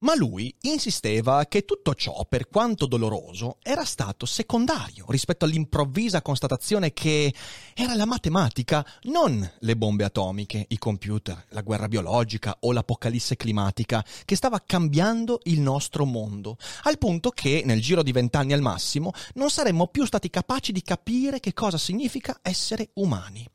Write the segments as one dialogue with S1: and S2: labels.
S1: Ma lui insisteva che tutto ciò, per quanto doloroso, era stato secondario rispetto all'improvvisa constatazione che era la matematica, non le bombe atomiche, i computer, la guerra biologica o l'apocalisse climatica, che stava cambiando il nostro mondo, al punto che, nel giro di vent'anni al massimo, non saremmo più stati capaci di capire che cosa significa essere umani.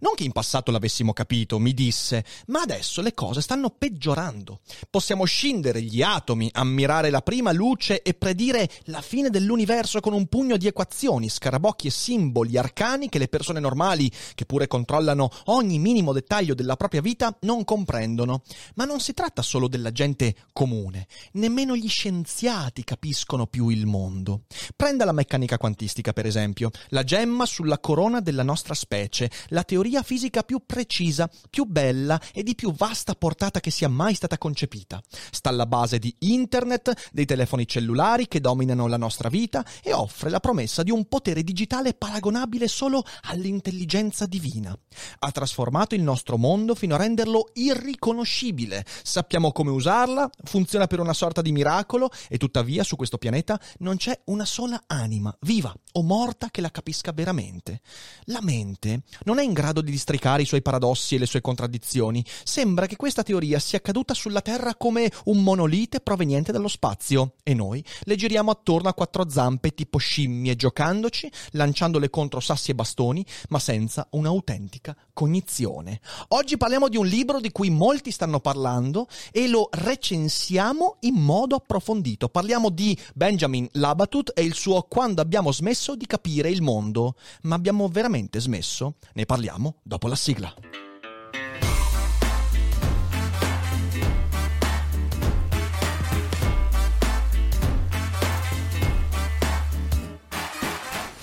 S1: Non che in passato l'avessimo capito, mi disse, ma adesso le cose stanno peggiorando. Possiamo scindere gli atomi, ammirare la prima luce e predire la fine dell'universo con un pugno di equazioni, scarabocchi e simboli arcani che le persone normali, che pure controllano ogni minimo dettaglio della propria vita, non comprendono. Ma non si tratta solo della gente comune, nemmeno gli scienziati capiscono più il mondo. Prenda la meccanica quantistica, per esempio, la gemma sulla corona della nostra specie, la teoria fisica più precisa, più bella e di più vasta portata che sia mai stata concepita. Sta alla base di internet, dei telefoni cellulari che dominano la nostra vita e offre la promessa di un potere digitale paragonabile solo all'intelligenza divina. Ha trasformato il nostro mondo fino a renderlo irriconoscibile. Sappiamo come usarla, funziona per una sorta di miracolo e tuttavia su questo pianeta non c'è una sola anima, viva o morta, che la capisca veramente. La mente non è in grado di districare i suoi paradossi e le sue contraddizioni. Sembra che questa teoria sia caduta sulla Terra come un monolite proveniente dallo spazio e noi le giriamo attorno a quattro zampe tipo scimmie, giocandoci, lanciandole contro sassi e bastoni, ma senza un'autentica cognizione. Oggi parliamo di un libro di cui molti stanno parlando e lo recensiamo in modo approfondito. Parliamo di Benjamin Labatut e il suo Quando abbiamo smesso di capire il mondo. Ma abbiamo veramente smesso? Ne parliamo dopo la sigla.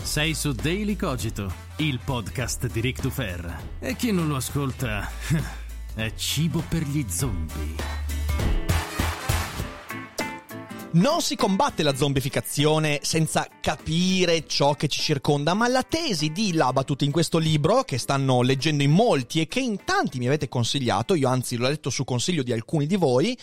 S2: Sei su Daily Cogito, il podcast di Rick Dufer. E chi non lo ascolta è cibo per gli zombie.
S1: Non si combatte la zombificazione senza capire ciò che ci circonda, ma la tesi di Labatut in questo libro, che stanno leggendo in molti e che in tanti mi avete consigliato, io anzi l'ho letto su consiglio di alcuni di voi,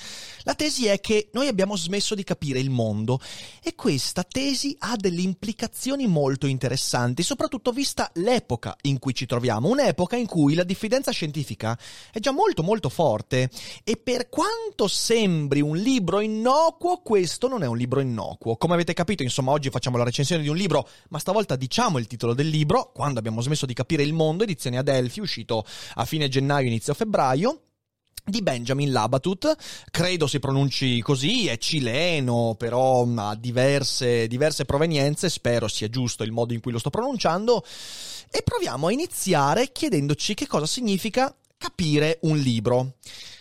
S1: la tesi è che noi abbiamo smesso di capire il mondo e questa tesi ha delle implicazioni molto interessanti, soprattutto vista l'epoca in cui ci troviamo, un'epoca in cui la diffidenza scientifica è già molto molto forte e per quanto sembri un libro innocuo, questo questo non è un libro innocuo. Come avete capito, insomma, oggi facciamo la recensione di un libro, ma stavolta diciamo il titolo del libro, Quando abbiamo smesso di capire il mondo, edizione Adelphi, uscito a fine gennaio, inizio febbraio di Benjamin Labatut, credo si pronunci così, è cileno, però ha diverse, diverse provenienze, spero sia giusto il modo in cui lo sto pronunciando, e proviamo a iniziare chiedendoci che cosa significa capire un libro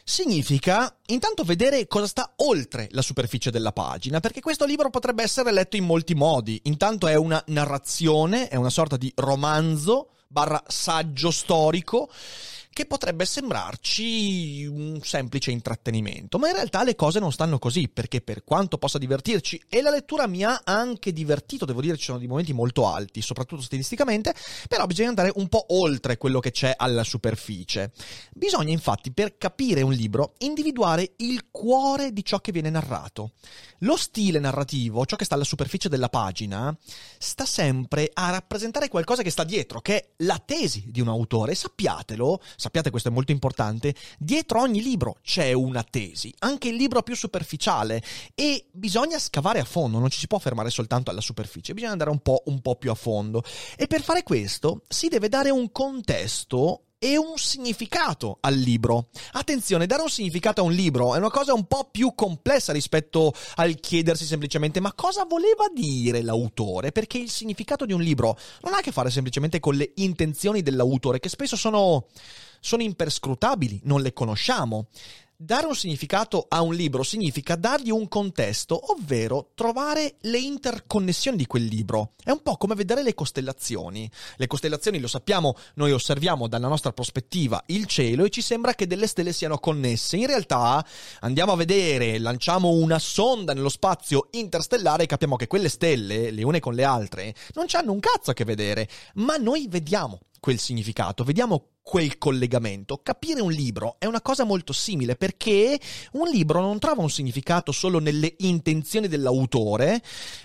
S1: significa intanto vedere cosa sta oltre la superficie della pagina, perché questo libro potrebbe essere letto in molti modi. Intanto è una narrazione, è una sorta di romanzo barra saggio storico che potrebbe sembrarci un semplice intrattenimento, ma in realtà le cose non stanno così, perché per quanto possa divertirci, e la lettura mi ha anche divertito, devo dire ci sono dei momenti molto alti, soprattutto stilisticamente, però bisogna andare un po' oltre quello che c'è alla superficie. Bisogna infatti, per capire un libro, individuare il cuore di ciò che viene narrato. Lo stile narrativo, ciò che sta alla superficie della pagina, sta sempre a rappresentare qualcosa che sta dietro, che è la tesi di un autore, sappiatelo, sappiate questo è molto importante, dietro ogni libro c'è una tesi, anche il libro più superficiale, e bisogna scavare a fondo, non ci si può fermare soltanto alla superficie, bisogna andare un po', un po più a fondo. E per fare questo si deve dare un contesto e un significato al libro. Attenzione, dare un significato a un libro è una cosa un po' più complessa rispetto al chiedersi semplicemente ma cosa voleva dire l'autore, perché il significato di un libro non ha a che fare semplicemente con le intenzioni dell'autore, che spesso sono, sono imperscrutabili, non le conosciamo Dare un significato a un libro significa dargli un contesto, ovvero trovare le interconnessioni di quel libro. È un po' come vedere le costellazioni. Le costellazioni, lo sappiamo, noi osserviamo dalla nostra prospettiva il cielo e ci sembra che delle stelle siano connesse. In realtà andiamo a vedere, lanciamo una sonda nello spazio interstellare e capiamo che quelle stelle, le une con le altre, non hanno un cazzo a che vedere, ma noi vediamo quel significato, vediamo quel collegamento. Capire un libro è una cosa molto simile perché un libro non trova un significato solo nelle intenzioni dell'autore,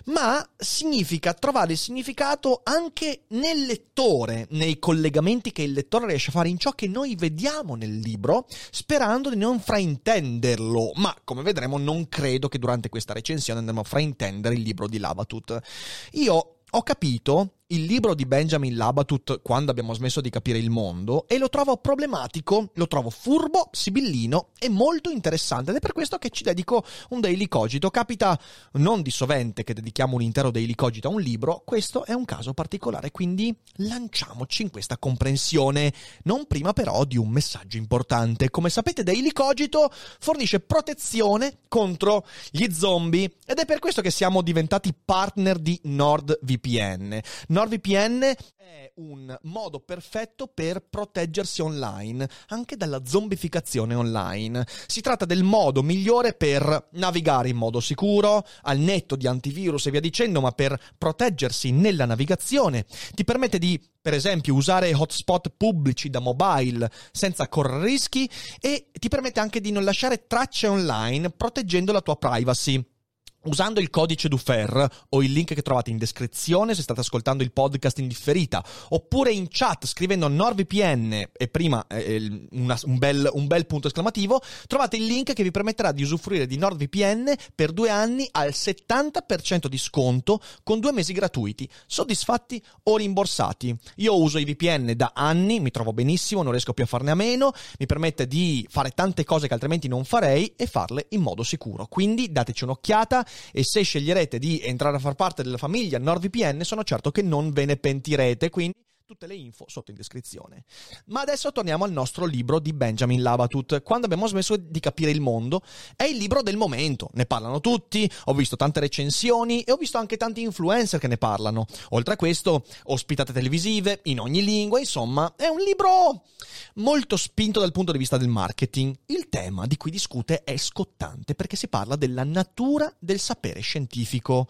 S1: ma significa trovare il significato anche nel lettore, nei collegamenti che il lettore riesce a fare in ciò che noi vediamo nel libro, sperando di non fraintenderlo. Ma come vedremo, non credo che durante questa recensione andremo a fraintendere il libro di Labatut. Io ho capito il libro di Benjamin Labatut quando abbiamo smesso di capire il mondo e lo trovo problematico, lo trovo furbo, sibillino e molto interessante ed è per questo che ci dedico un daily cogito. Capita non di sovente che dedichiamo un intero daily cogito a un libro, questo è un caso particolare, quindi lanciamoci in questa comprensione, non prima però di un messaggio importante. Come sapete Daily Cogito fornisce protezione contro gli zombie ed è per questo che siamo diventati partner di NordVPN. NordVPN è un modo perfetto per proteggersi online, anche dalla zombificazione online. Si tratta del modo migliore per navigare in modo sicuro, al netto di antivirus e via dicendo, ma per proteggersi nella navigazione. Ti permette di per esempio usare hotspot pubblici da mobile senza correre rischi e ti permette anche di non lasciare tracce online proteggendo la tua privacy. Usando il codice Dufer o il link che trovate in descrizione se state ascoltando il podcast in differita, oppure in chat scrivendo NordVPN e prima eh, una, un, bel, un, bel, punto esclamativo, trovate il link che vi permetterà di usufruire di NordVPN per due anni al 70% di sconto con due mesi gratuiti, soddisfatti o rimborsati. Io uso i VPN da anni, mi trovo benissimo, non riesco più a farne a meno, mi permette di fare tante cose che altrimenti non farei e farle in modo sicuro. Quindi dateci un'occhiata e se sceglierete di entrare a far parte della famiglia NordVPN sono certo che non ve ne pentirete, quindi tutte le info sotto in descrizione. Ma adesso torniamo al nostro libro di Benjamin Labatut. Quando abbiamo smesso di capire il mondo, è il libro del momento. Ne parlano tutti, ho visto tante recensioni e ho visto anche tanti influencer che ne parlano. Oltre a questo, ospitate televisive in ogni lingua, insomma, è un libro molto spinto dal punto di vista del marketing. Il tema di cui discute è scottante perché si parla della natura del sapere scientifico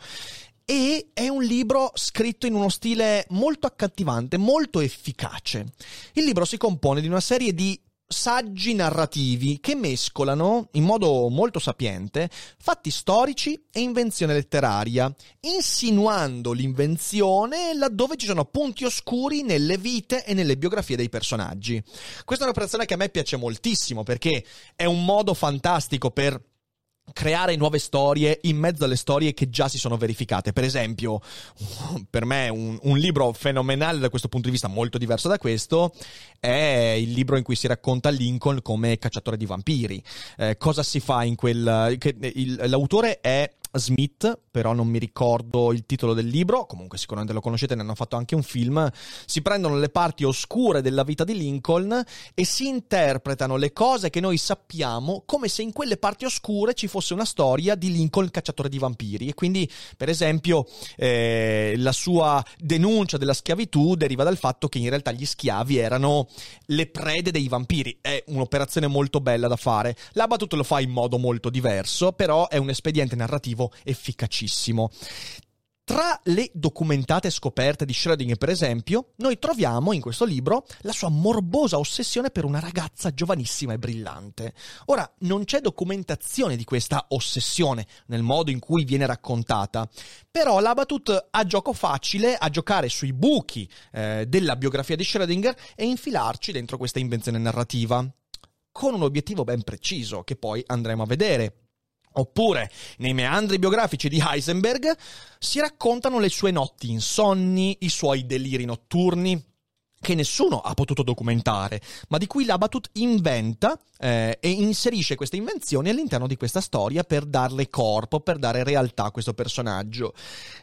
S1: e è un libro scritto in uno stile molto accattivante, molto efficace. Il libro si compone di una serie di saggi narrativi che mescolano in modo molto sapiente fatti storici e invenzione letteraria, insinuando l'invenzione laddove ci sono punti oscuri nelle vite e nelle biografie dei personaggi. Questa è un'operazione che a me piace moltissimo perché è un modo fantastico per creare nuove storie in mezzo alle storie che già si sono verificate. Per esempio, per me un, un, libro fenomenale da questo punto di vista, molto diverso da questo, è il libro in cui si racconta Lincoln come cacciatore di vampiri. Eh, cosa si fa in quel... Che, il, l'autore è Smith, però non mi ricordo il titolo del libro, comunque sicuramente lo conoscete, ne hanno fatto anche un film, si prendono le parti oscure della vita di Lincoln e si interpretano le cose che noi sappiamo come se in quelle parti oscure ci fosse una storia di Lincoln cacciatore di vampiri. E quindi per esempio eh, la sua denuncia della schiavitù deriva dal fatto che in realtà gli schiavi erano le prede dei vampiri, è un'operazione molto bella da fare, la battuta lo fa in modo molto diverso, però è un espediente narrativo efficacissimo. Tra le documentate scoperte di Schrödinger, per esempio, noi troviamo in questo libro la sua morbosa ossessione per una ragazza giovanissima e brillante. Ora, non c'è documentazione di questa ossessione nel modo in cui viene raccontata, però l'Abatut ha gioco facile a giocare sui buchi eh, della biografia di Schrödinger e infilarci dentro questa invenzione narrativa, con un obiettivo ben preciso, che poi andremo a vedere. Oppure, nei meandri biografici di Heisenberg si raccontano le sue notti insonni, i suoi deliri notturni, che nessuno ha potuto documentare, ma di cui Labatut inventa eh, e inserisce queste invenzioni all'interno di questa storia per darle corpo, per dare realtà a questo personaggio.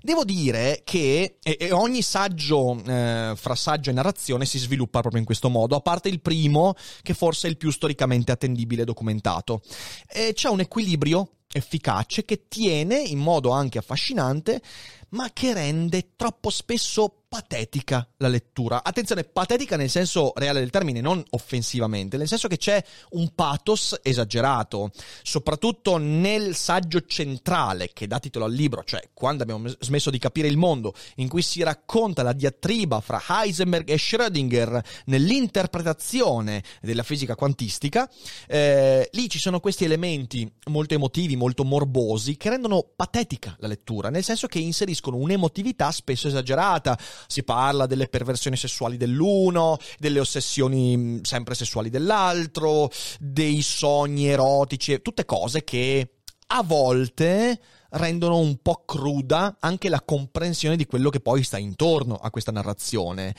S1: Devo dire che e, e ogni saggio eh, fra saggio e narrazione si sviluppa proprio in questo modo, a parte il primo, che forse è il più storicamente attendibile e documentato. E c'è un equilibrio efficace che tiene in modo anche affascinante, ma che rende troppo spesso patetica la lettura. Attenzione, patetica nel senso reale del termine, non offensivamente, nel senso che c'è un pathos esagerato, soprattutto nel saggio centrale che dà titolo al libro, cioè quando abbiamo smesso di capire il mondo, in cui si racconta la diatriba fra Heisenberg e Schrödinger nell'interpretazione della fisica quantistica, eh, lì ci sono questi elementi molto emotivi, molto morbosi, che rendono patetica la lettura, nel senso che inseriscono un'emotività spesso esagerata, si parla delle perversioni sessuali dell'uno, delle ossessioni mm, sempre sessuali dell'altro, dei sogni erotici, tutte cose che a volte rendono un po' cruda anche la comprensione di quello che poi sta intorno a questa narrazione.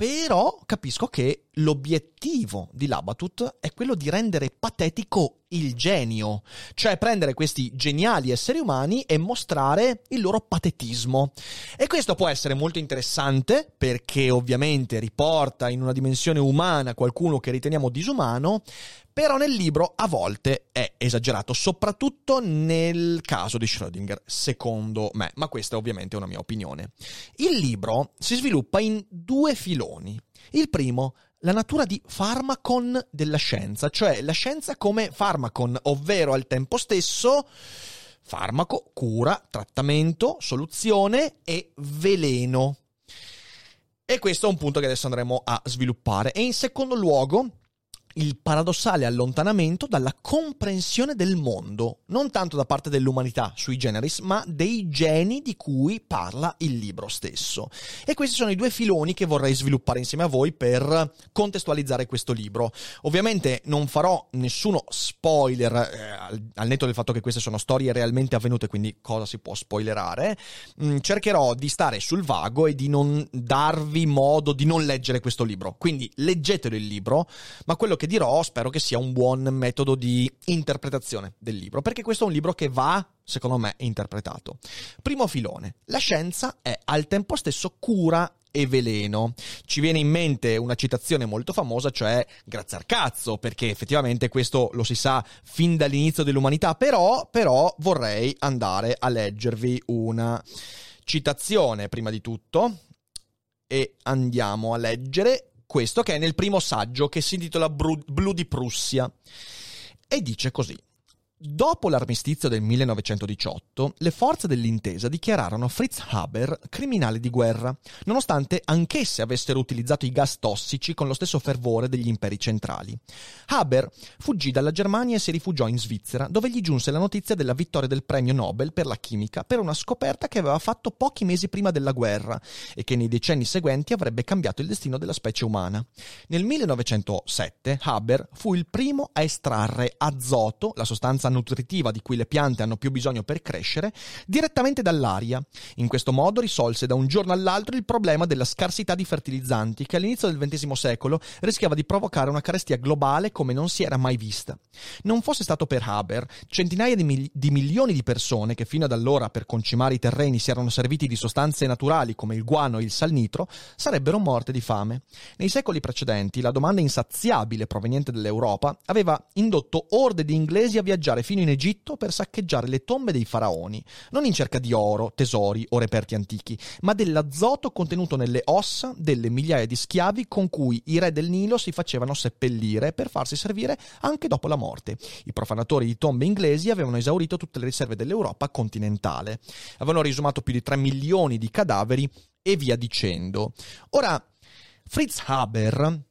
S1: Però capisco che l'obiettivo di Labatut è quello di rendere patetico il genio, cioè prendere questi geniali esseri umani e mostrare il loro patetismo. E questo può essere molto interessante perché ovviamente riporta in una dimensione umana qualcuno che riteniamo disumano, però nel libro a volte è esagerato, soprattutto nel caso di Schrödinger, secondo me, ma questa ovviamente è una mia opinione. Il libro si sviluppa in due filoni. Il primo la natura di farmacon della scienza, cioè la scienza come farmacon, ovvero al tempo stesso farmaco, cura, trattamento, soluzione e veleno. E questo è un punto che adesso andremo a sviluppare. E in secondo luogo, il paradossale allontanamento dalla comprensione del mondo, non tanto da parte dell'umanità sui generis, ma dei geni di cui parla il libro stesso. E questi sono i due filoni che vorrei sviluppare insieme a voi per contestualizzare questo libro. Ovviamente non farò nessuno spoiler, eh, al, netto del fatto che queste sono storie realmente avvenute, quindi cosa si può spoilerare. Mm, cercherò di stare sul vago e di non darvi modo di non leggere questo libro. Quindi leggetelo il libro, ma quello che dirò spero che sia un buon metodo di interpretazione del libro, perché questo è un libro che va, secondo me, interpretato. Primo filone. La scienza è al tempo stesso cura e veleno. Ci viene in mente una citazione molto famosa, cioè grazie al cazzo, perché effettivamente questo lo si sa fin dall'inizio dell'umanità, però, però vorrei andare a leggervi una citazione prima di tutto e andiamo a leggere questo che è nel primo saggio che si intitola Blu di Prussia e dice così. Dopo l'armistizio del 1918, le forze dell'intesa dichiararono Fritz Haber criminale di guerra, nonostante anch'esse avessero utilizzato i gas tossici con lo stesso fervore degli imperi centrali. Haber fuggì dalla Germania e si rifugiò in Svizzera, dove gli giunse la notizia della vittoria del premio Nobel per la chimica per una scoperta che aveva fatto pochi mesi prima della guerra e che nei decenni seguenti avrebbe cambiato il destino della specie umana. Nel 1907 Haber fu il primo a estrarre azoto, la sostanza nutritiva di cui le piante hanno più bisogno per crescere, direttamente dall'aria. In questo modo risolse da un giorno all'altro il problema della scarsità di fertilizzanti che all'inizio del XX secolo rischiava di provocare una carestia globale come non si era mai vista. Non fosse stato per Haber, centinaia di, mil- di milioni di persone che fino ad allora per concimare i terreni si erano serviti di sostanze naturali come il guano e il salnitro sarebbero morte di fame. Nei secoli precedenti la domanda insaziabile proveniente dall'Europa aveva indotto orde di inglesi a viaggiare fino in Egitto per saccheggiare le tombe dei faraoni, non in cerca di oro, tesori o reperti antichi, ma dell'azoto contenuto nelle ossa delle migliaia di schiavi con cui i re del Nilo si facevano seppellire per farsi servire anche dopo la morte. I profanatori di tombe inglesi avevano esaurito tutte le riserve dell'Europa continentale. Avevano risumato più di 3 milioni di cadaveri e via dicendo. Ora, Fritz Haber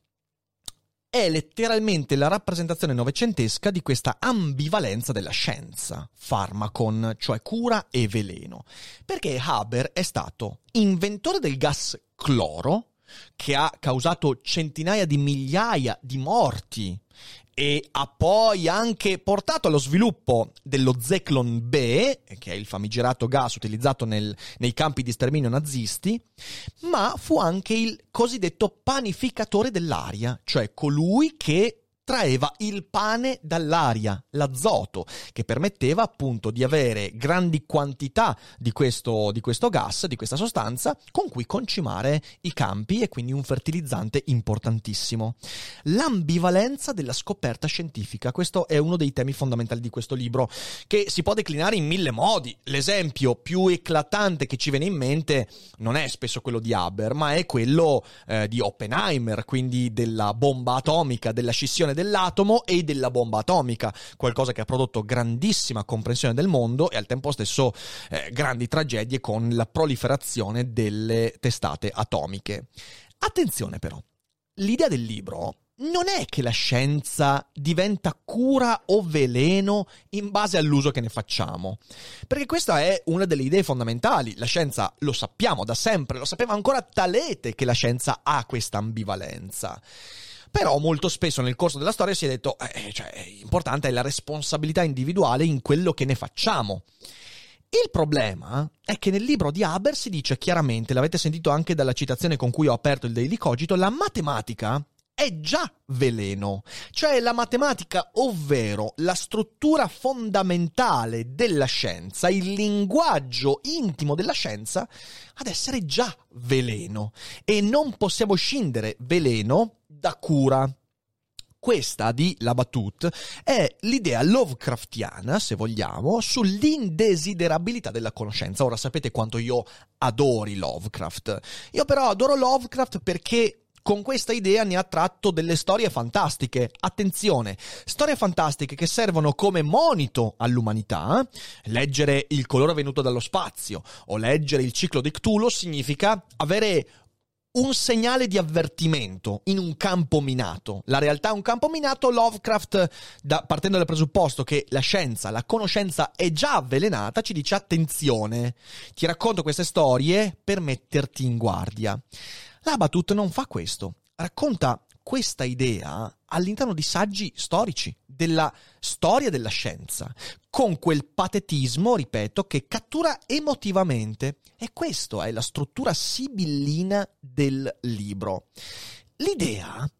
S1: è letteralmente la rappresentazione novecentesca di questa ambivalenza della scienza, farmacon, cioè cura e veleno. Perché Haber è stato inventore del gas cloro, che ha causato centinaia di migliaia di morti e ha poi anche portato allo sviluppo dello Zyklon B, che è il famigerato gas utilizzato nel, nei campi di sterminio nazisti, ma fu anche il cosiddetto panificatore dell'aria, cioè colui che traeva il pane dall'aria, l'azoto, che permetteva appunto di avere grandi quantità di questo, di questo gas, di questa sostanza, con cui concimare i campi e quindi un fertilizzante importantissimo. L'ambivalenza della scoperta scientifica, questo è uno dei temi fondamentali di questo libro, che si può declinare in mille modi. L'esempio più eclatante che ci viene in mente non è spesso quello di Haber, ma è quello eh, di Oppenheimer, quindi della bomba atomica, della scissione dell'atomo e della bomba atomica, qualcosa che ha prodotto grandissima comprensione del mondo e al tempo stesso eh, grandi tragedie con la proliferazione delle testate atomiche. Attenzione però, l'idea del libro non è che la scienza diventa cura o veleno in base all'uso che ne facciamo. Perché questa è una delle idee fondamentali. La scienza lo sappiamo da sempre, lo sapeva ancora Talete che la scienza ha questa ambivalenza. Però molto spesso nel corso della storia si è detto, eh, cioè, importante è la responsabilità individuale in quello che ne facciamo. Il problema è che nel libro di Haber si dice chiaramente, l'avete sentito anche dalla citazione con cui ho aperto il Daily Cogito, la matematica è già veleno, cioè la matematica, ovvero la struttura fondamentale della scienza, il linguaggio intimo della scienza, ad essere già veleno e non possiamo scindere veleno da cura. Questa di La Battute è l'idea Lovecraftiana, se vogliamo, sull'indesiderabilità della conoscenza. Ora sapete quanto io adori Lovecraft. Io però adoro Lovecraft perché con questa idea ne ha tratto delle storie fantastiche. Attenzione, storie fantastiche che servono come monito all'umanità. Leggere il colore venuto dallo spazio o leggere il ciclo di Cthulhu significa avere un segnale di avvertimento in un campo minato. La realtà è un campo minato, Lovecraft, da, partendo dal presupposto che la scienza, la conoscenza è già avvelenata, ci dice attenzione, ti racconto queste storie per metterti in guardia. L'Abatut non fa questo, racconta questa idea all'interno di saggi storici della storia della scienza, con quel patetismo, ripeto, che cattura emotivamente. E questa è la struttura sibillina del libro. L'idea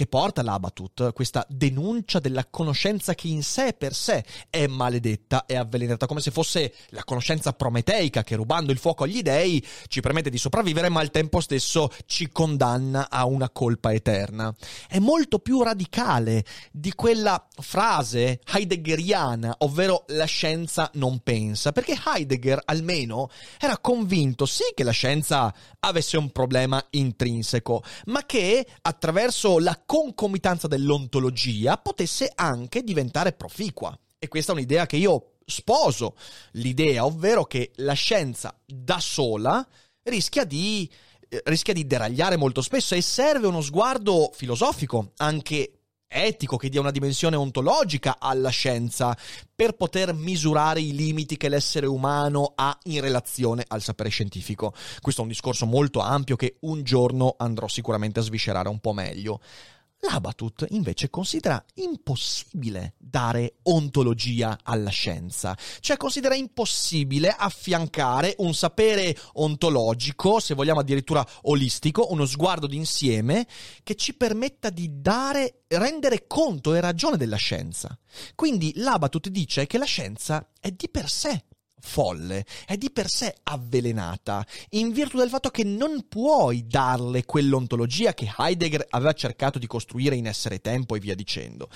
S1: che porta l'Abatut, questa denuncia della conoscenza che in sé per sé è maledetta e avvelenata, come se fosse la conoscenza prometeica che rubando il fuoco agli dei ci permette di sopravvivere, ma al tempo stesso ci condanna a una colpa eterna. È molto più radicale di quella frase heideggeriana, ovvero la scienza non pensa, perché Heidegger almeno era convinto sì che la scienza avesse un problema intrinseco, ma che attraverso la concomitanza dell'ontologia potesse anche diventare proficua. E questa è un'idea che io sposo, l'idea, ovvero che la scienza da sola rischia di, eh, rischia di deragliare molto spesso e serve uno sguardo filosofico, anche etico, che dia una dimensione ontologica alla scienza per poter misurare i limiti che l'essere umano ha in relazione al sapere scientifico. Questo è un discorso molto ampio che un giorno andrò sicuramente a sviscerare un po' meglio. L'Abatut invece considera impossibile dare ontologia alla scienza, cioè considera impossibile affiancare un sapere ontologico, se vogliamo addirittura olistico, uno sguardo d'insieme che ci permetta di dare, rendere conto e ragione della scienza. Quindi l'Abatut dice che la scienza è di per sé folle, è di per sé avvelenata, in virtù del fatto che non puoi darle quell'ontologia che Heidegger aveva cercato di costruire in essere tempo e via dicendo.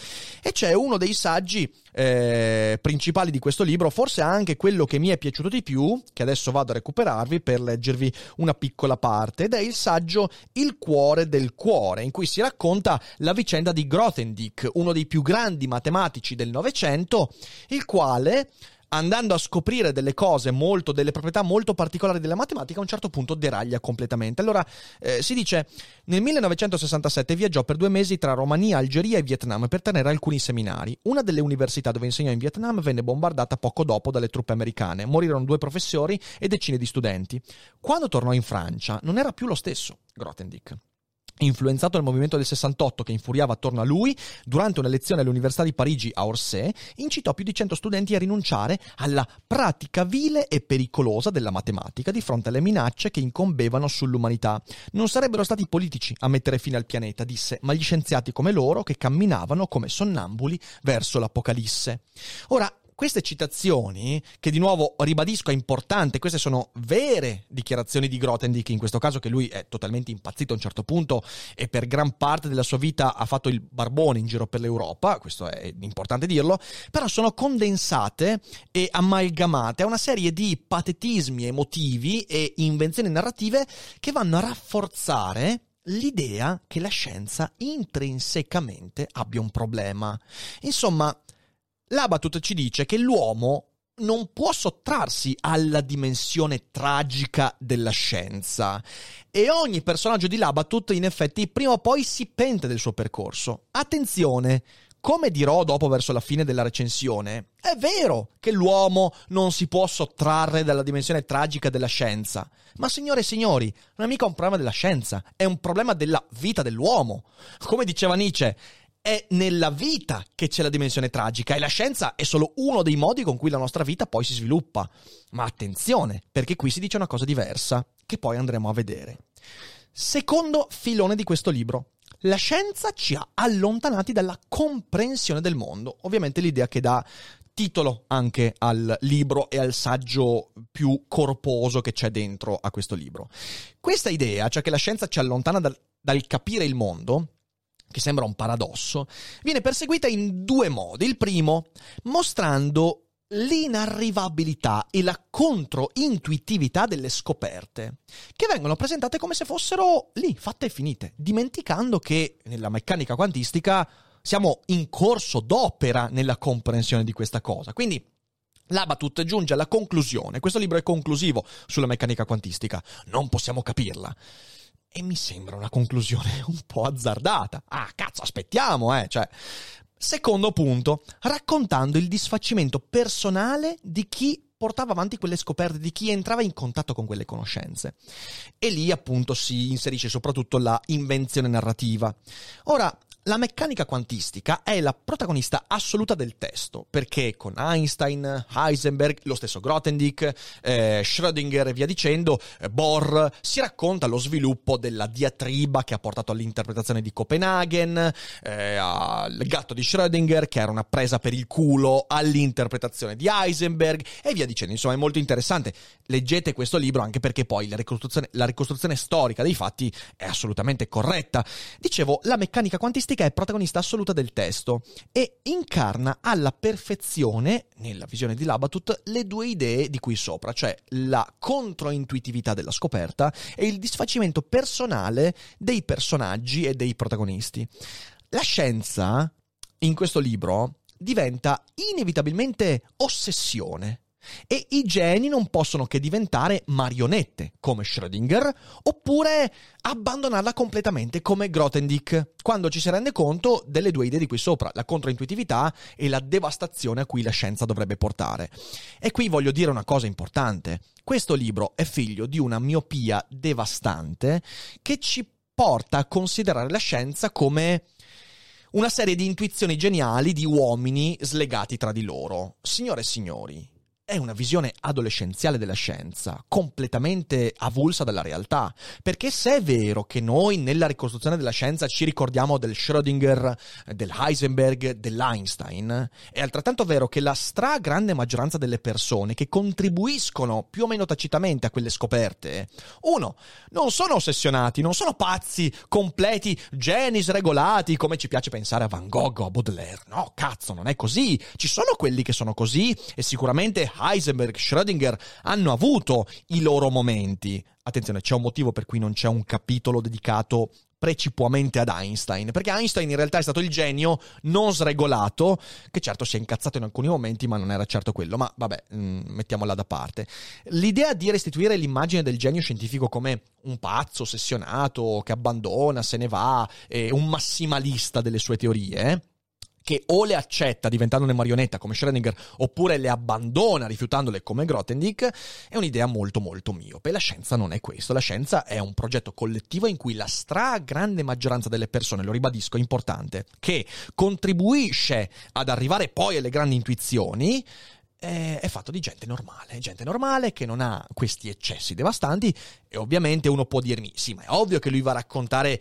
S1: E c'è uno dei saggi eh, principali di questo libro, forse anche quello che mi è piaciuto di più, che adesso vado a recuperarvi per leggervi una piccola parte, ed è il saggio Il cuore del cuore, in cui si racconta la vicenda di Grothendieck, uno dei più grandi matematici del Novecento, il quale andando a scoprire delle cose molto, delle proprietà molto particolari della matematica, a un certo punto deraglia completamente. Allora, eh, si dice, nel 1967 viaggiò per due mesi tra Romania, Algeria e Vietnam per tenere alcuni seminari. Una delle università dove insegnò in Vietnam venne bombardata poco dopo dalle truppe americane. Morirono due professori e decine di studenti. Quando tornò in Francia, non era più lo stesso, Grothendieck. Influenzato dal movimento del 68 che infuriava attorno a lui, durante una lezione all'Università di Parigi a Orsay, incitò più di 100 studenti a rinunciare alla pratica vile e pericolosa della matematica di fronte alle minacce che incombevano sull'umanità. Non sarebbero stati i politici a mettere fine al pianeta, disse, ma gli scienziati come loro che camminavano come sonnambuli verso l'Apocalisse. Ora, queste citazioni, che di nuovo ribadisco è importante, queste sono vere dichiarazioni di Grothendieck, in questo caso che lui è totalmente impazzito a un certo punto e per gran parte della sua vita ha fatto il barbone in giro per l'Europa, questo è importante dirlo, però sono condensate e amalgamate a una serie di patetismi emotivi e invenzioni narrative che vanno a rafforzare l'idea che la scienza intrinsecamente abbia un problema. Insomma, L'Abatut ci dice che l'uomo non può sottrarsi alla dimensione tragica della scienza. E ogni personaggio di Labatut, in effetti, prima o poi si pente del suo percorso. Attenzione! Come dirò dopo verso la fine della recensione, è vero che l'uomo non si può sottrarre dalla dimensione tragica della scienza. Ma signore e signori, non è mica un problema della scienza, è un problema della vita dell'uomo. Come diceva Nietzsche, è nella vita che c'è la dimensione tragica e la scienza è solo uno dei modi con cui la nostra vita poi si sviluppa. Ma attenzione, perché qui si dice una cosa diversa, che poi andremo a vedere. Secondo filone di questo libro. La scienza ci ha allontanati dalla comprensione del mondo. Ovviamente l'idea che dà titolo anche al libro e al saggio più corposo che c'è dentro a questo libro. Questa idea, cioè che la scienza ci allontana dal, dal capire il mondo, che sembra un paradosso, viene perseguita in due modi. Il primo, mostrando l'inarrivabilità e la controintuitività delle scoperte, che vengono presentate come se fossero lì, fatte e finite, dimenticando che nella meccanica quantistica siamo in corso d'opera nella comprensione di questa cosa. Quindi L'Abatut giunge alla conclusione, questo libro è conclusivo sulla meccanica quantistica, non possiamo capirla. E mi sembra una conclusione un po' azzardata. Ah, cazzo, aspettiamo, eh. Cioè, secondo punto, raccontando il disfacimento personale di chi portava avanti quelle scoperte, di chi entrava in contatto con quelle conoscenze. E lì appunto si inserisce soprattutto la invenzione narrativa. Ora, la meccanica quantistica è la protagonista assoluta del testo, perché con Einstein, Heisenberg, lo stesso Grothendieck, eh, Schrödinger e via dicendo, eh, Bohr, si racconta lo sviluppo della diatriba che ha portato all'interpretazione di Copenaghen, eh, al gatto di Schrödinger che era una presa per il culo, all'interpretazione di Heisenberg e via dicendo. Insomma, è molto interessante. Leggete questo libro anche perché poi la ricostruzione, la ricostruzione storica dei fatti è assolutamente corretta. Dicevo, la meccanica quantistica Mistica è protagonista assoluta del testo e incarna alla perfezione, nella visione di Labatut, le due idee di qui sopra, cioè la controintuitività della scoperta e il disfacimento personale dei personaggi e dei protagonisti. La scienza, in questo libro, diventa inevitabilmente ossessione e i geni non possono che diventare marionette, come Schrödinger, oppure abbandonarla completamente, come Grothendieck, quando ci si rende conto delle due idee di qui sopra, la controintuitività e la devastazione a cui la scienza dovrebbe portare. E qui voglio dire una cosa importante. Questo libro è figlio di una miopia devastante che ci porta a considerare la scienza come una serie di intuizioni geniali di uomini slegati tra di loro. Signore e signori, è una visione adolescenziale della scienza, completamente avulsa dalla realtà. Perché se è vero che noi nella ricostruzione della scienza ci ricordiamo del Schrödinger, del Heisenberg, dell'Einstein, è altrettanto vero che la stragrande maggioranza delle persone che contribuiscono più o meno tacitamente a quelle scoperte, uno, non sono ossessionati, non sono pazzi, completi, geni sregolati, come ci piace pensare a Van Gogh o a Baudelaire. No, cazzo, non è così. Ci sono quelli che sono così e sicuramente Heisenberg, Schrödinger hanno avuto i loro momenti. Attenzione, c'è un motivo per cui non c'è un capitolo dedicato precipuamente ad Einstein, perché Einstein in realtà è stato il genio non sregolato, che certo si è incazzato in alcuni momenti, ma non era certo quello, ma vabbè, mm, mettiamola da parte. L'idea di restituire l'immagine del genio scientifico come un pazzo ossessionato che abbandona, se ne va, un massimalista delle sue teorie, che o le accetta diventando una marionetta come Schrödinger oppure le abbandona rifiutandole come Grothendieck è un'idea molto molto miope. La scienza non è questo, la scienza è un progetto collettivo in cui la stragrande maggioranza delle persone, lo ribadisco, è importante, che contribuisce ad arrivare poi alle grandi intuizioni, è fatto di gente normale, gente normale che non ha questi eccessi devastanti e ovviamente uno può dirmi sì, ma è ovvio che lui va a raccontare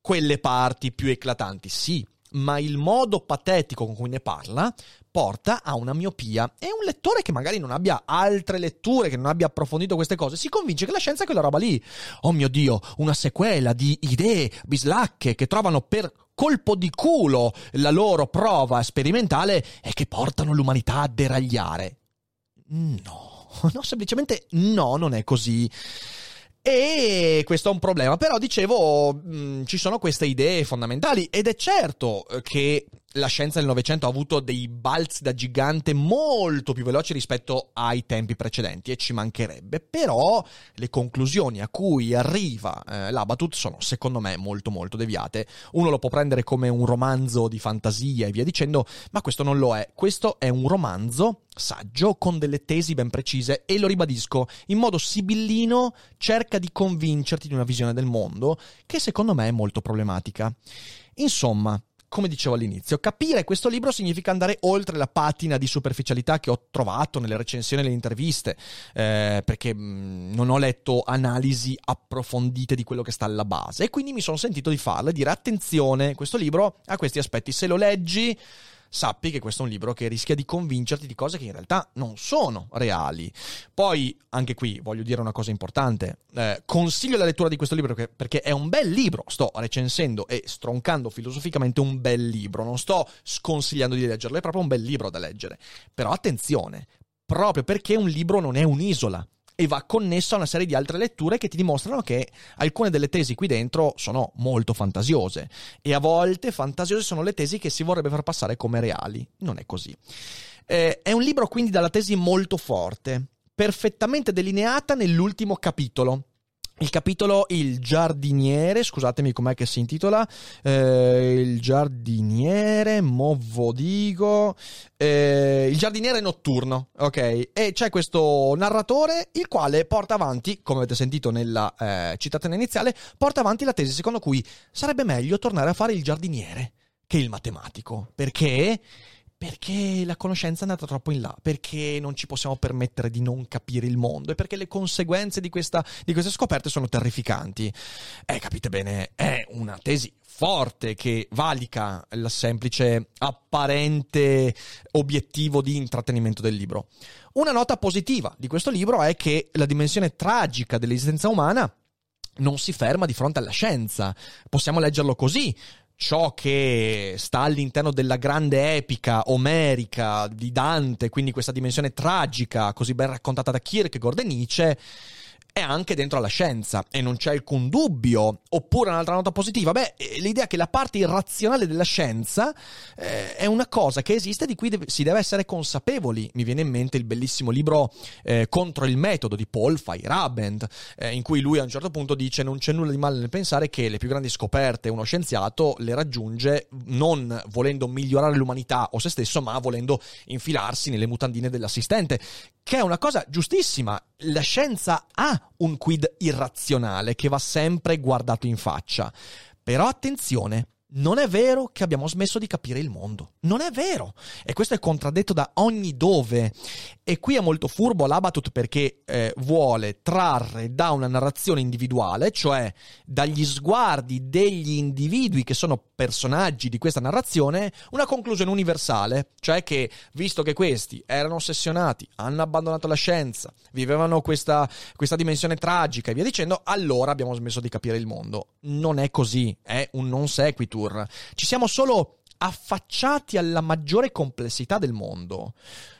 S1: quelle parti più eclatanti, sì, ma il modo patetico con cui ne parla porta a una miopia e un lettore che magari non abbia altre letture, che non abbia approfondito queste cose, si convince che la scienza è quella roba lì. Oh mio Dio, una sequela di idee bislacche che trovano per colpo di culo la loro prova sperimentale e che portano l'umanità a deragliare. No, no, semplicemente no, non è così. E questo è un problema, però dicevo, mh, ci sono queste idee fondamentali ed è certo che la scienza del Novecento ha avuto dei balzi da gigante molto più veloci rispetto ai tempi precedenti e ci mancherebbe, però le conclusioni a cui arriva eh, l'Abatut sono secondo me molto molto deviate. Uno lo può prendere come un romanzo di fantasia e via dicendo, ma questo non lo è. Questo è un romanzo saggio con delle tesi ben precise e lo ribadisco, in modo sibillino cerca di convincerti di una visione del mondo che secondo me è molto problematica. Insomma, come dicevo all'inizio, capire questo libro significa andare oltre la patina di superficialità che ho trovato nelle recensioni e nelle interviste, eh, perché mh, non ho letto analisi approfondite di quello che sta alla base. E quindi mi sono sentito di farle, dire attenzione, questo libro ha questi aspetti, se lo leggi sappi che questo è un libro che rischia di convincerti di cose che in realtà non sono reali. Poi, anche qui, voglio dire una cosa importante. Eh, consiglio la lettura di questo libro perché è un bel libro. Sto recensendo e stroncando filosoficamente un bel libro. Non sto sconsigliando di leggerlo, è proprio un bel libro da leggere. Però attenzione, proprio perché un libro non è un'isola e va connesso a una serie di altre letture che ti dimostrano che alcune delle tesi qui dentro sono molto fantasiose e a volte fantasiose sono le tesi che si vorrebbe far passare come reali. Non è così. Eh, è un libro quindi dalla tesi molto forte, perfettamente delineata nell'ultimo capitolo il capitolo Il giardiniere, scusatemi com'è che si intitola, eh, Il giardiniere, movo dico, eh, Il giardiniere notturno, ok? E c'è questo narratore il quale porta avanti, come avete sentito nella eh, citazione iniziale, porta avanti la tesi secondo cui sarebbe meglio tornare a fare il giardiniere che il matematico. Perché? Perché la conoscenza è andata troppo in là, perché non ci possiamo permettere di non capire il mondo e perché le conseguenze di, questa, di queste scoperte sono terrificanti. Eh, capite bene, è una tesi forte che valica il semplice apparente obiettivo di intrattenimento del libro. Una nota positiva di questo libro è che la dimensione tragica dell'esistenza umana non si ferma di fronte alla scienza. Possiamo leggerlo così ciò che sta all'interno della grande epica omerica di Dante, quindi questa dimensione tragica così ben raccontata da Kierkegaard e Nietzsche, è anche dentro alla scienza e non c'è alcun dubbio. Oppure un'altra nota positiva, beh, eh, l'idea che la parte irrazionale della scienza eh, è una cosa che esiste di cui deve, si deve essere consapevoli. Mi viene in mente il bellissimo libro eh, Contro il metodo di Paul Feyerabend, eh, in cui lui a un certo punto dice non c'è nulla di male nel pensare che le più grandi scoperte uno scienziato le raggiunge non volendo migliorare l'umanità o se stesso, ma volendo infilarsi nelle mutandine dell'assistente, che è una cosa giustissima. La scienza ha un quid irrazionale che va sempre guardato in faccia. Però attenzione, non è vero che abbiamo smesso di capire il mondo. Non è vero. E questo è contraddetto da ogni dove. E qui è molto furbo l'Abatut perché eh, vuole trarre da una narrazione individuale, cioè dagli sguardi degli individui che sono personaggi di questa narrazione, una conclusione universale. Cioè che, visto che questi erano ossessionati, hanno abbandonato la scienza, vivevano questa, questa dimensione tragica e via dicendo, allora abbiamo smesso di capire il mondo. Non è così. È un non sequitur Tour. Ci siamo solo affacciati alla maggiore complessità del mondo.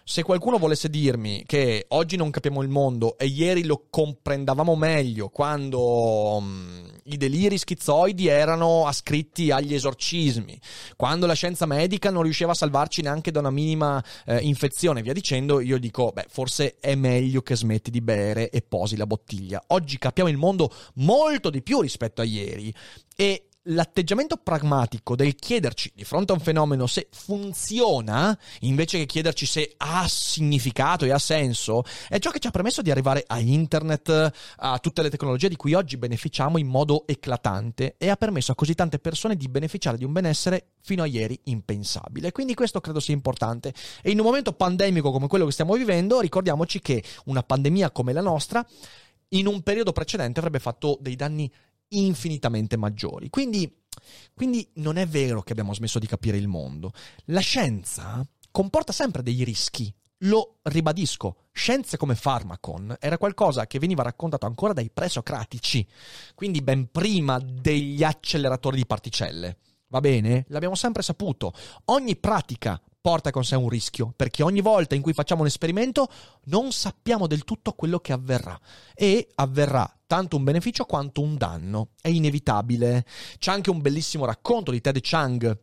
S1: Se qualcuno volesse dirmi che oggi non capiamo il mondo e ieri lo comprendavamo meglio quando um, i deliri schizoidi erano ascritti agli esorcismi, quando la scienza medica non riusciva a salvarci neanche da una minima eh, infezione, via dicendo, io dico, beh, forse è meglio che smetti di bere e posi la bottiglia. Oggi capiamo il mondo molto di più rispetto a ieri e l'atteggiamento pragmatico del chiederci di fronte a un fenomeno se funziona, invece che chiederci se ha significato e ha senso, è ciò che ci ha permesso di arrivare a internet, a tutte le tecnologie di cui oggi beneficiamo in modo eclatante e ha permesso a così tante persone di beneficiare di un benessere fino a ieri impensabile. Quindi questo credo sia importante. E in un momento pandemico come quello che stiamo vivendo, ricordiamoci che una pandemia come la nostra in un periodo precedente avrebbe fatto dei danni infinitamente maggiori. Quindi, quindi non è vero che abbiamo smesso di capire il mondo. La scienza comporta sempre dei rischi. Lo ribadisco, scienze come Pharmacon era qualcosa che veniva raccontato ancora dai presocratici, quindi ben prima degli acceleratori di particelle. Va bene? L'abbiamo sempre saputo. Ogni pratica porta con sé un rischio, perché ogni volta in cui facciamo un esperimento non sappiamo del tutto quello che avverrà e avverrà tanto un beneficio quanto un danno. È inevitabile. C'è anche un bellissimo racconto di Ted Chang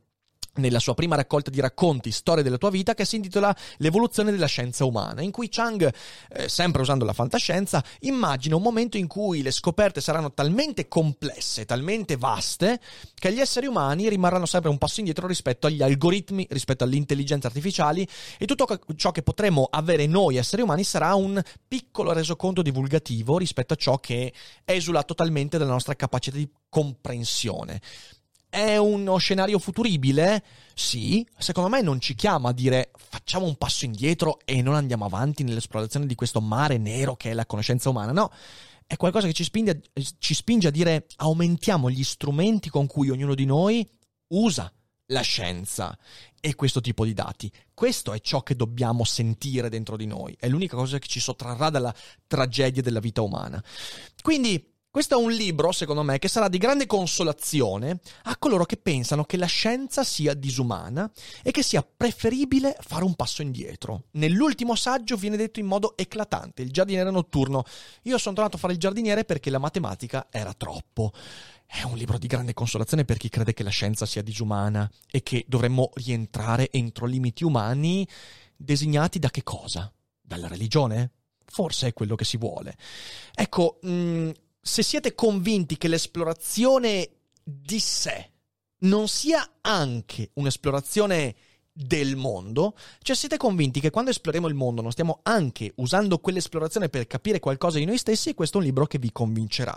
S1: nella sua prima raccolta di racconti, Storia della tua vita, che si intitola L'evoluzione della scienza umana, in cui Chang, eh, sempre usando la fantascienza, immagina un momento in cui le scoperte saranno talmente complesse, talmente vaste, che gli esseri umani rimarranno sempre un passo indietro rispetto agli algoritmi, rispetto alle intelligenze artificiali e tutto ciò che potremo avere noi esseri umani sarà un piccolo resoconto divulgativo rispetto a ciò che esula totalmente dalla nostra capacità di comprensione. È uno scenario futuribile? Sì, secondo me non ci chiama a dire facciamo un passo indietro e non andiamo avanti nell'esplorazione di questo mare nero che è la conoscenza umana, no. È qualcosa che ci spinge, ci spinge a dire aumentiamo gli strumenti con cui ognuno di noi usa la scienza e questo tipo di dati. Questo è ciò che dobbiamo sentire dentro di noi, è l'unica cosa che ci sottrarrà dalla tragedia della vita umana. Quindi questo è un libro, secondo me, che sarà di grande consolazione a coloro che pensano che la scienza sia disumana e che sia preferibile fare un passo indietro. Nell'ultimo saggio viene detto in modo eclatante, il giardiniere notturno. Io sono tornato a fare il giardiniere perché la matematica era troppo. È un libro di grande consolazione per chi crede che la scienza sia disumana e che dovremmo rientrare entro limiti umani designati da che cosa? Dalla religione? Forse è quello che si vuole. Ecco, mh, mm, se siete convinti che l'esplorazione di sé non sia anche un'esplorazione del mondo, cioè siete convinti che quando esploriamo il mondo non stiamo anche usando quell'esplorazione per capire qualcosa di noi stessi, questo è un libro che vi convincerà.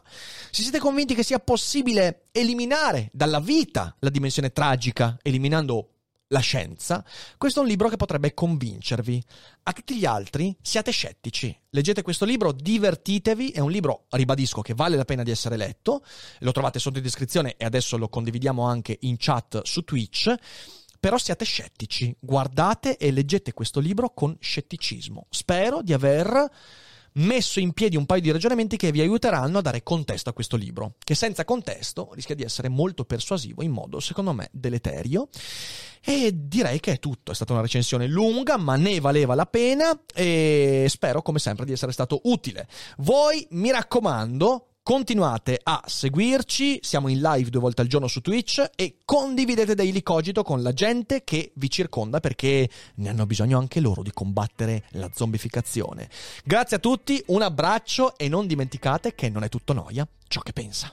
S1: Se siete convinti che sia possibile eliminare dalla vita la dimensione tragica, eliminando la scienza, questo è un libro che potrebbe convincervi. A tutti gli altri, siate scettici. Leggete questo libro, divertitevi, è un libro, ribadisco, che vale la pena di essere letto, lo trovate sotto in descrizione e adesso lo condividiamo anche in chat su Twitch. Però siate scettici, guardate e leggete questo libro con scetticismo. Spero di aver messo in piedi un paio di ragionamenti che vi aiuteranno a dare contesto a questo libro, che senza contesto rischia di essere molto persuasivo in modo, secondo me, deleterio. E direi che è tutto, è stata una recensione lunga, ma ne valeva la pena e spero come sempre di essere stato utile. Voi, mi raccomando, Continuate a seguirci, siamo in live due volte al giorno su Twitch e condividete Daily Cogito con la gente che vi circonda perché ne hanno bisogno anche loro di combattere la zombificazione. Grazie a tutti, un abbraccio e non dimenticate che non è tutto noia ciò che pensa.